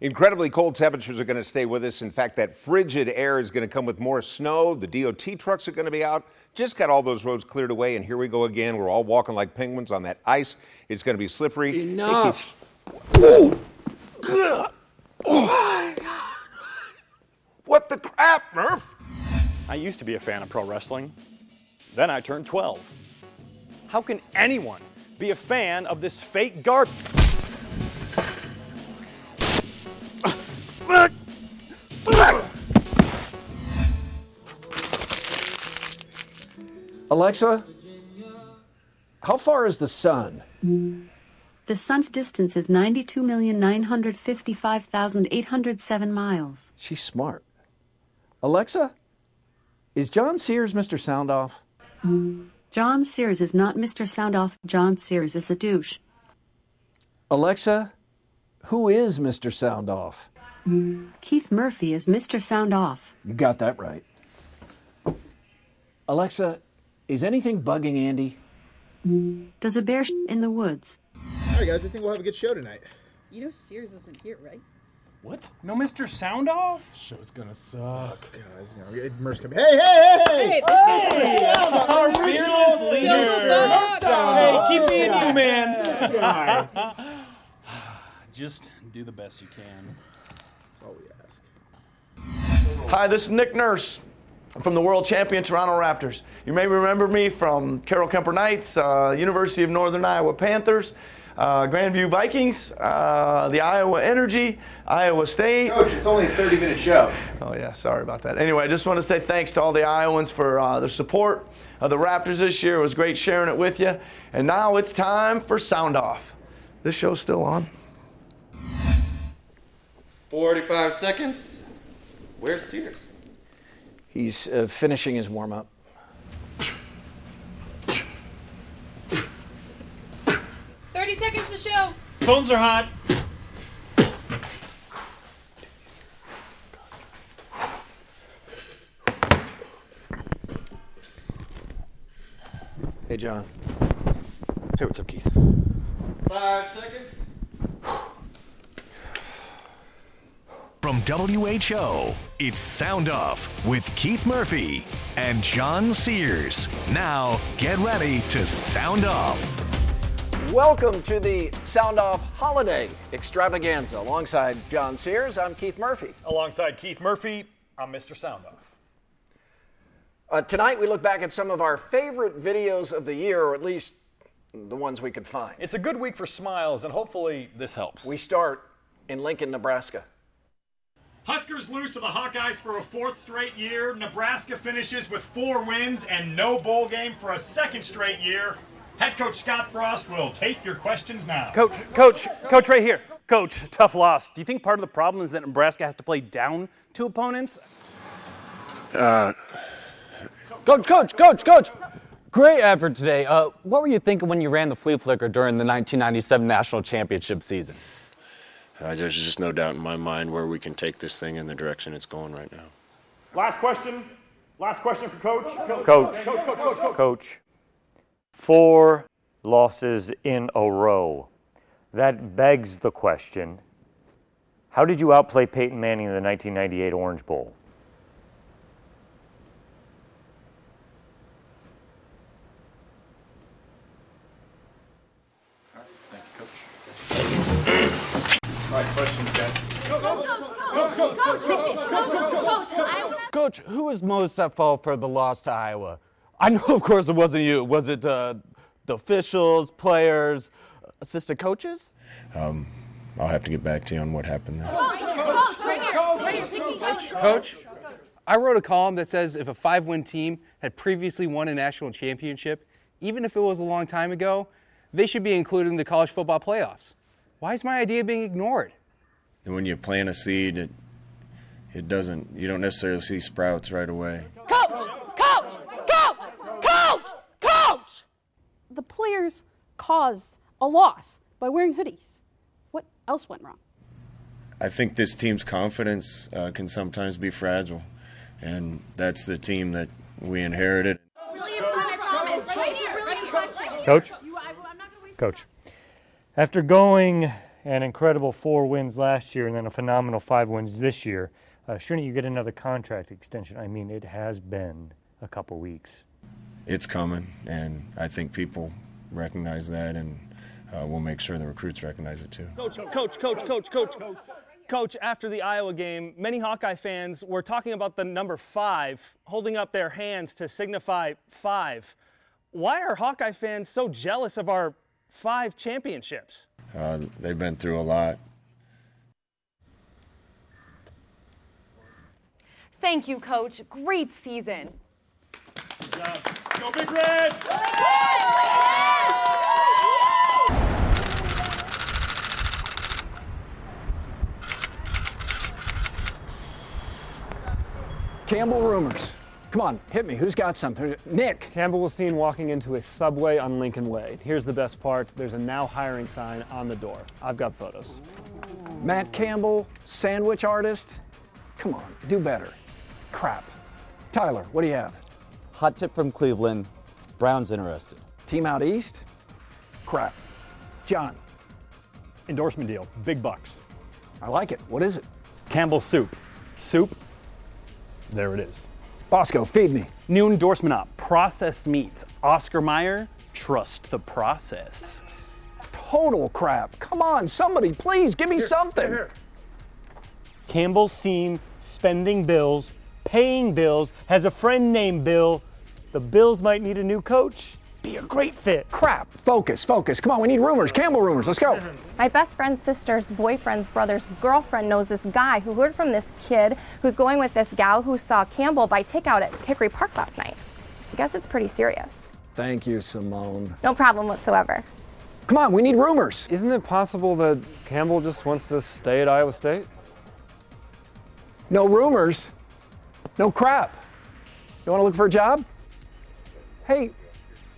Incredibly cold temperatures are going to stay with us. In fact, that frigid air is going to come with more snow. The DOT trucks are going to be out. Just got all those roads cleared away, and here we go again. We're all walking like penguins on that ice. It's going to be slippery. Enough. Oh, my God. What the crap, Murph? I used to be a fan of pro wrestling. Then I turned 12. How can anyone be a fan of this fake garbage? Alexa, how far is the sun? The sun's distance is 92,955,807 miles. She's smart. Alexa, is John Sears Mr. Soundoff? John Sears is not Mr. Soundoff. John Sears is a douche. Alexa, who is Mr. Soundoff? Keith Murphy is Mr. Soundoff. You got that right. Alexa, is anything bugging Andy? Does a bear sh- in the woods? All right, guys, I think we'll have a good show tonight. You know Sears isn't here, right? What? No Mr. Soundoff? Show's gonna suck. Oh, guys, you know, Merce coming. Hey, hey, hey! Hey, this guy's Our fearless leader. Silver Hey, keep being you, man. Guy. Just do the best you can. That's all we ask. Hi, this is Nick Nurse from the world champion Toronto Raptors. You may remember me from Carroll Kuemper Knights, uh, University of Northern Iowa Panthers, uh, Grandview Vikings, uh, the Iowa Energy, Iowa State. Coach, it's only a 30 minute show. Oh, yeah, sorry about that. Anyway, I just want to say thanks to all the Iowans for uh, their support of the Raptors this year. It was great sharing it with you. And now it's time for Sound Off. This show's still on. 45 seconds. Where's Sears? He's uh, finishing his warm up. Thirty seconds to show. Phones are hot. Hey, John. Hey, what's up, Keith? Five seconds. From WHO, it's Sound Off with Keith Murphy and John Sears. Now, get ready to sound off. Welcome to the Sound Off Holiday Extravaganza. Alongside John Sears, I'm Keith Murphy. Alongside Keith Murphy, I'm Mr. Soundoff. Uh, tonight, we look back at some of our favorite videos of the year, or at least the ones we could find. It's a good week for smiles, and hopefully this helps. We start in Lincoln, Nebraska. Huskers lose to the Hawkeyes for a fourth straight year. Nebraska finishes with four wins and no bowl game for a second straight year. Head coach Scott Frost will take your questions now. Coach, coach, coach, right here. Coach, tough loss. Do you think part of the problem is that Nebraska has to play down to opponents? Uh, Coach, coach, coach, coach. Great effort today. Uh, what were you thinking when you ran the flea flicker during the 1997 national championship season? Uh, there's just no doubt in my mind where we can take this thing in the direction it's going right now. Last question. Last question for coach. Coach. Coach, coach, coach, coach. Coach, four losses in a row. That begs the question how did you outplay Peyton Manning in the 1998 Orange Bowl? All right, questions, guys. Coach, who is most at fault for the loss to Iowa? I know, of course, it wasn't you. Was it uh, the officials, players, assistant coaches? Um, I'll have to get back to you on what happened there. Coach, right here. Right here. Pick me, coach. Coach, I wrote a column that says if a five win team had previously won a national championship, even if it was a long time ago, they should be included in the college football playoffs. Why is my idea being ignored? And when you plant a seed, it, it doesn't, you don't necessarily see sprouts right away. Coach! Coach! Coach! Coach! Coach! The players caused a loss by wearing hoodies. What else went wrong? I think this team's confidence uh, can sometimes be fragile, and that's the team that we inherited. Coach? Coach. After going an incredible four wins last year and then a phenomenal five wins this year, uh, shouldn't you get another contract extension? I mean, it has been a couple weeks. It's coming, and I think people recognize that, and uh, we'll make sure the recruits recognize it too. Coach, coach, coach, coach, coach. Coach, after the Iowa game, many Hawkeye fans were talking about the number five, holding up their hands to signify five. Why are Hawkeye fans so jealous of our five championships? Uh, they've been through a lot. Thank you, Coach. Great season. Go Big Red! Campbell rumors. Come on, hit me. Who's got something? Nick. Campbell was seen walking into a subway on Lincoln Way. Here's the best part there's a now hiring sign on the door. I've got photos. Matt Campbell, sandwich artist. Come on, do better. Crap. Tyler, what do you have? Hot tip from Cleveland. Brown's interested. Team out east? Crap. John. Endorsement deal, big bucks. I like it. What is it? Campbell Soup. Soup, there it is. Bosco, feed me. New endorsement up. Processed meats. Oscar Mayer, trust the process. Total crap. Come on, somebody, please give me something. Campbell seen spending bills, paying bills, has a friend named Bill. The Bills might need a new coach. Be a great fit. Crap. Focus, focus. Come on, we need rumors. Campbell rumors. Let's go. My best friend's sister's boyfriend's brother's girlfriend knows this guy who heard from this kid who's going with this gal who saw Campbell buy takeout at Hickory Park last night. I guess it's pretty serious. Thank you, Simone. No problem whatsoever. Come on, we need rumors. Isn't it possible that Campbell just wants to stay at Iowa State? No rumors. No crap. You want to look for a job? Hey,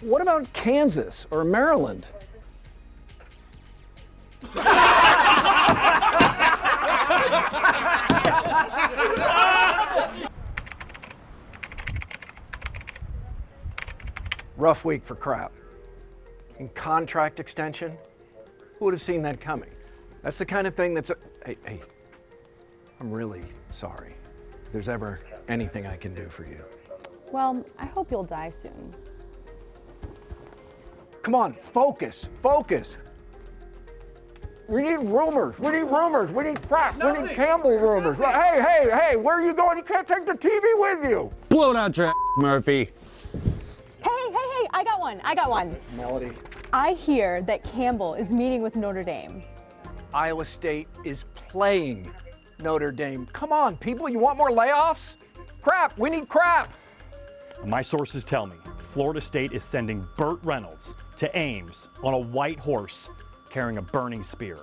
what about Kansas or Maryland? Rough week for crap. And contract extension? Who would have seen that coming? That's the kind of thing that's. A, hey, hey, I'm really sorry. If there's ever anything I can do for you. Well, I hope you'll die soon. Come on, focus, focus. We need rumors. We need rumors. We need crap. We need Campbell rumors. Hey, hey, hey, where are you going? You can't take the TV with you. Blown out your Murphy. Hey, hey, hey, I got one. I got one. Melody. I hear that Campbell is meeting with Notre Dame. Iowa State is playing Notre Dame. Come on, people. You want more layoffs? Crap. We need crap. My sources tell me Florida State is sending Burt Reynolds to Ames on a white horse carrying a burning spear.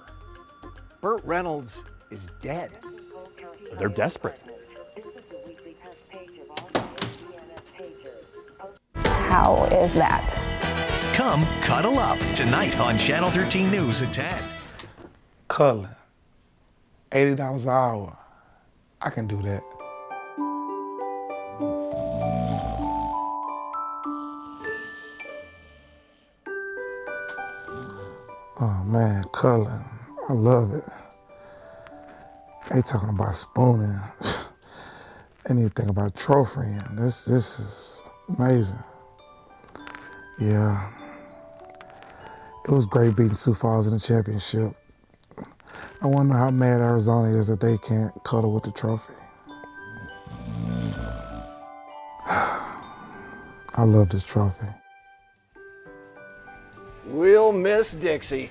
Burt Reynolds is dead. They're desperate. How is that? Come cuddle up tonight on Channel 13 News at 10. Cullen, $80 an hour. I can do that. Oh man, Cullen, I love it. They talking about spooning. think about trophying. This this is amazing. Yeah. It was great beating Sioux Falls in the championship. I wonder how mad Arizona is that they can't cuddle with the trophy. I love this trophy. We'll miss Dixie.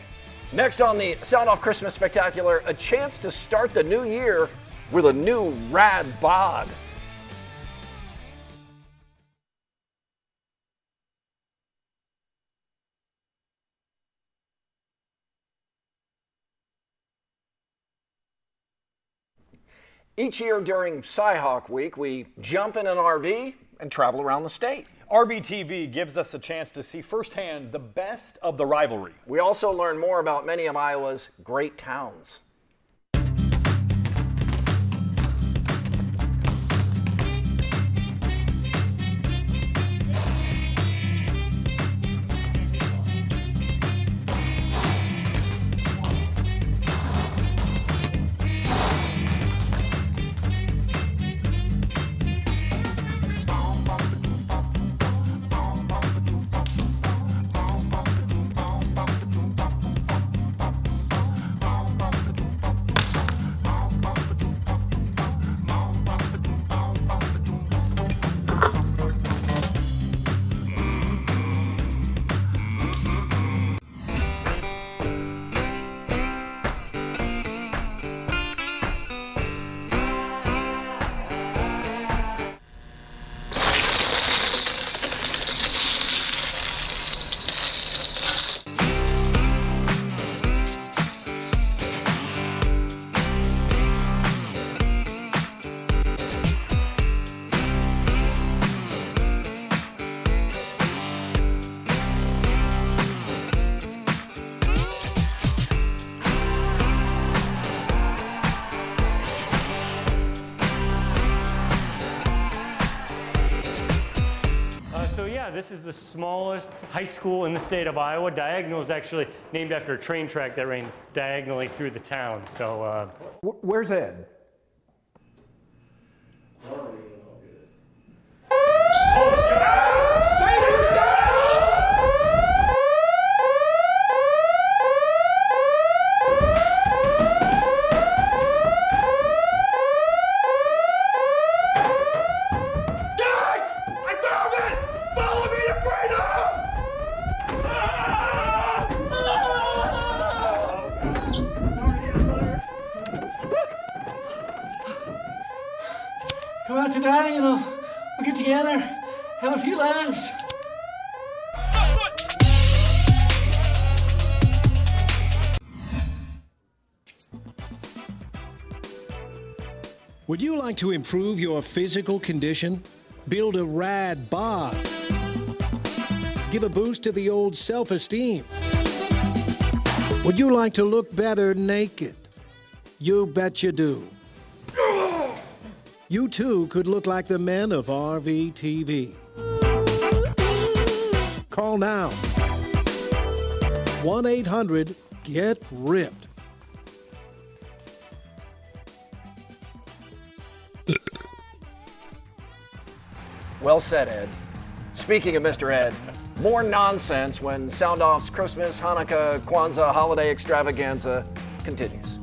Next on the Sound Off Christmas Spectacular, a chance to start the new year with a new rad bod. Each year during Cyhawk Week, we jump in an RV and travel around the state. RVTV gives us a chance to see firsthand the best of the rivalry. We also learn more about many of Iowa's great towns. Smallest high school in the state of Iowa. Diagonal is actually named after a train track that ran diagonally through the town. So uh, Where's Ed? Guys! I found it! Follow me to freedom! Out to Diagonal. We'll get together, have a few laughs. Would you like to improve your physical condition? Build a rad bod? Give a boost to the old self esteem? Would you like to look better naked? You bet you do. You too could look like the men of RVTV. Call now 1 800 GET RIPPED. Well said, Ed. Speaking of Mr. Ed, more nonsense when Sound Off's Christmas, Hanukkah, Kwanzaa holiday extravaganza continues.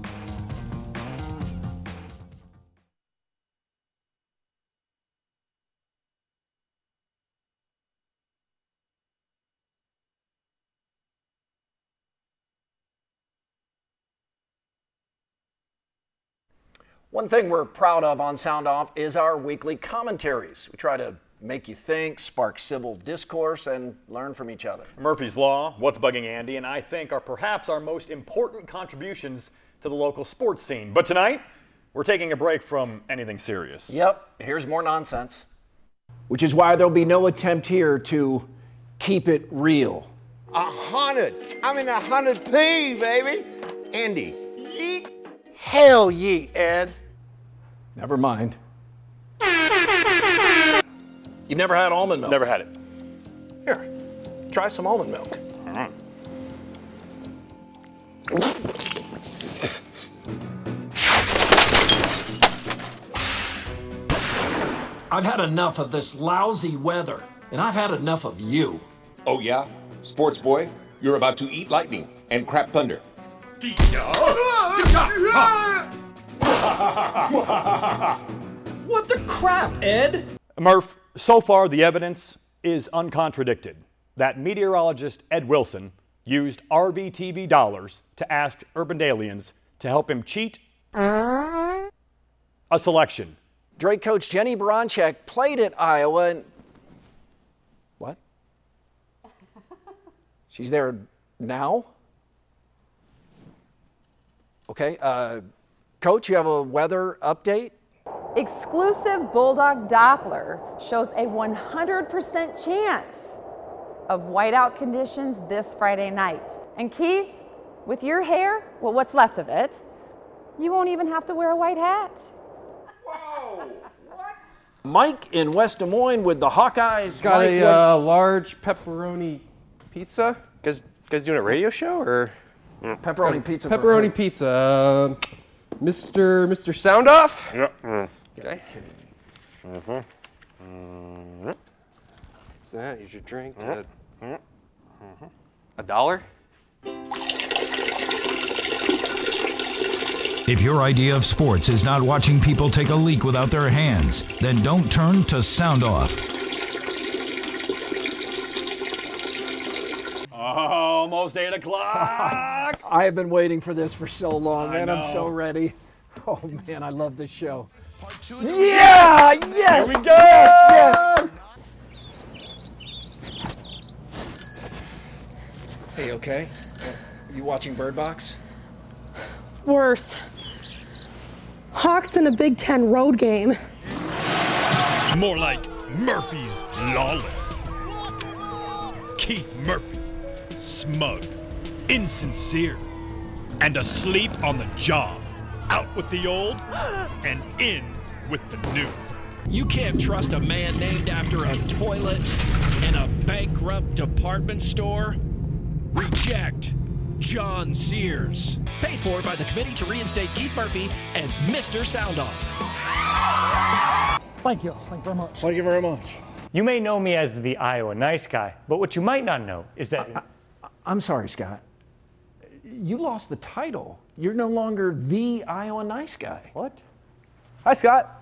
One thing we're proud of on Sound Off is our weekly commentaries. We try to make you think, spark civil discourse, and learn from each other. Murphy's Law, What's Bugging Andy, and I think are perhaps our most important contributions to the local sports scene. But tonight, we're taking a break from anything serious. Yep, here's more nonsense. Which is why there'll be no attempt here to keep it real. A hundred. I'm in a hundred P, baby. Andy, yeet. Hell yeet, Ed. Never mind. You've never had almond milk? Never had it. Here, try some almond milk. All right. I've had enough of this lousy weather, and I've had enough of you. Oh, yeah? Sports boy, you're about to eat lightning and crap thunder. What the crap, Ed? Murph, so far the evidence is uncontradicted that meteorologist Ed Wilson used RVTV dollars to ask Urbandalians to help him cheat a selection. Drake coach Jenny Baranczyk played at Iowa and. What? She's there now? Okay. Uh, coach, you have a weather update? Exclusive Bulldog Doppler shows a 100% chance of whiteout conditions this Friday night. And Keith, with your hair, well, what's left of it, you won't even have to wear a white hat. Whoa! what? Mike in West Des Moines with the Hawkeyes. Got Mike, a what- uh, large pepperoni pizza. Guys, guys doing a radio show or Pepperoni pizza Pepperoni who? pizza. Mr. Mr. Soundoff. Yep. Okay. Mm-hmm. What's that? Here's your drink. Mm-hmm. Uh, mm-hmm. a dollar. If your idea of sports is not watching people take a leak without their hands, then don't turn to Sound Off. Almost 8 o'clock. I have been waiting for this for so long, I man. I'm so ready. Oh, man, I love this show. Yeah! Yes! Here we go! Yes! yes! Hey, okay? You watching Bird Box? Worse. Hawks in a Big Ten road game. More like Murphy's Lawless. Keith Murphy, smug, insincere, and asleep on the job. Out with the old and in with the new. You can't trust a man named after a toilet in a bankrupt department store? Reject John Sears. Paid for by the committee to reinstate Keith Murphy as Mr. Soundoff. Thank you. Thank you very much. Thank you very much. You may know me as the Iowa nice guy, but what you might not know is that. I'm sorry, Scott. You lost the title. You're no longer the Iowa nice guy. What? Hi, Scott.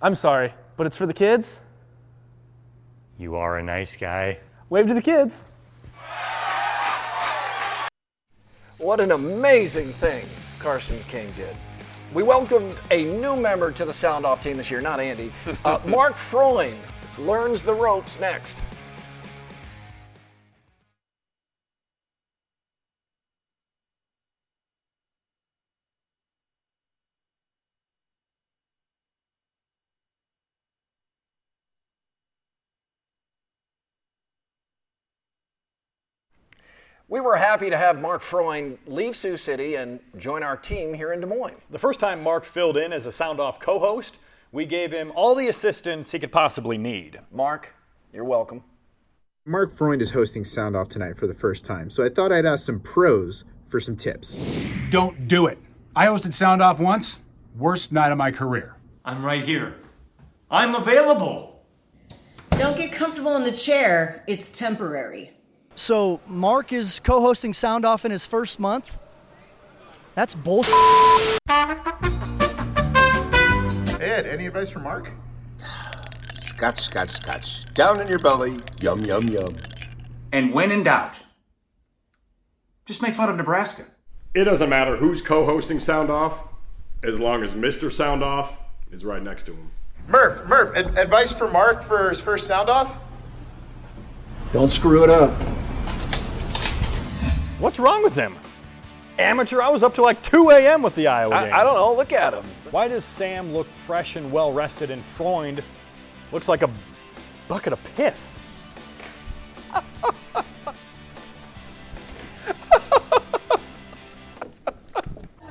I'm sorry, but it's for the kids. You are a nice guy. Wave to the kids. What an amazing thing Carson King did. We welcomed a new member to the Sound Off team this year, not Andy. Uh, Mark Freund learns the ropes next. We were happy to have Mark Freund leave Sioux City and join our team here in Des Moines. The first time Mark filled in as a Sound Off co host, we gave him all the assistance he could possibly need. Mark, you're welcome. Mark Freund is hosting Sound Off tonight for the first time, so I thought I'd ask some pros for some tips. Don't do it. I hosted Sound Off once. Worst night of my career. I'm right here. I'm available. Don't get comfortable in the chair. It's temporary. So Mark is co-hosting Sound Off in his first month. That's bullshit. Ed, any advice for Mark? Scotch, scotch, scotch. Down in your belly. Yum, yum, yum. And when in doubt, just make fun of Nebraska. It doesn't matter who's co hosting Sound Off, as long as Mr. Sound Off is right next to him. Murph, Murph, ad- advice for Mark for his first Sound Off? Don't screw it up. What's wrong with him? Amateur, I was up to like 2 a.m. with the Iowa I- games. I don't know, look at him. Why does Sam look fresh and well rested and Freund looks like a bucket of piss?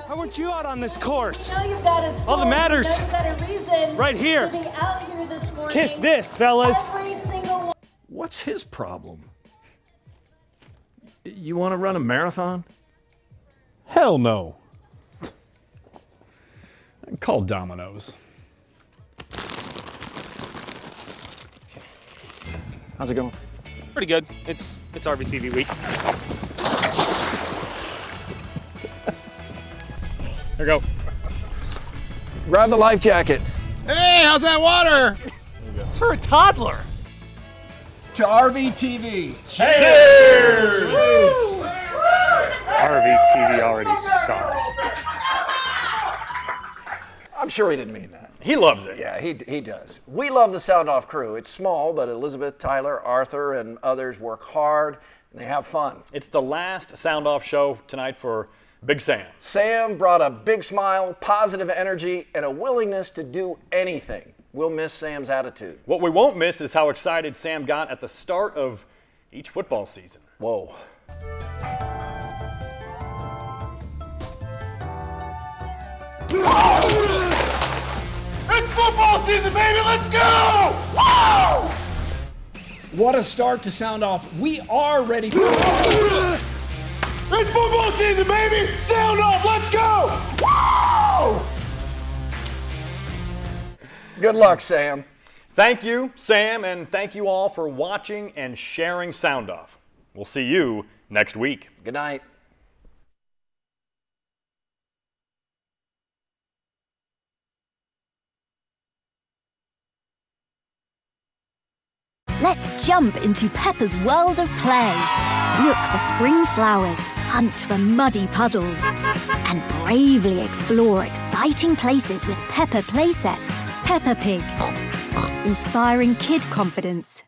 I want you out on this course. Now you've got a All that matters. now you've got a reason Right here. Out here this morning. Kiss this, fellas. Every single one. What's his problem? You want to run a marathon? Hell no. Call Domino's. How's it going? Pretty good. It's it's RVTV week. There you go. Grab the life jacket. Hey, how's that water? It's for a toddler. To RVTV. Cheers! RVTV already sucks. I'm sure he didn't mean that. He loves it. Yeah, he, he does. We love the Sound Off crew. It's small, but Elizabeth, Tyler, Arthur, and others work hard and they have fun. It's the last Sound Off show tonight for Big Sam. Sam brought a big smile, positive energy, and a willingness to do anything. We'll miss Sam's attitude. What we won't miss is how excited Sam got at the start of each football season. Whoa. It's football season, baby! Let's go! Woo! What a start to sound off. We are ready for It's football season, baby! Sound off! Let's go! Woo! Good luck, Sam. Thank you, Sam, and thank you all for watching and sharing Sound Off. We'll see you next week. Good night. Let's jump into Peppa's world of play. Look for spring flowers, hunt for muddy puddles, and bravely explore exciting places with Peppa playsets. Peppa Pig, inspiring kid confidence.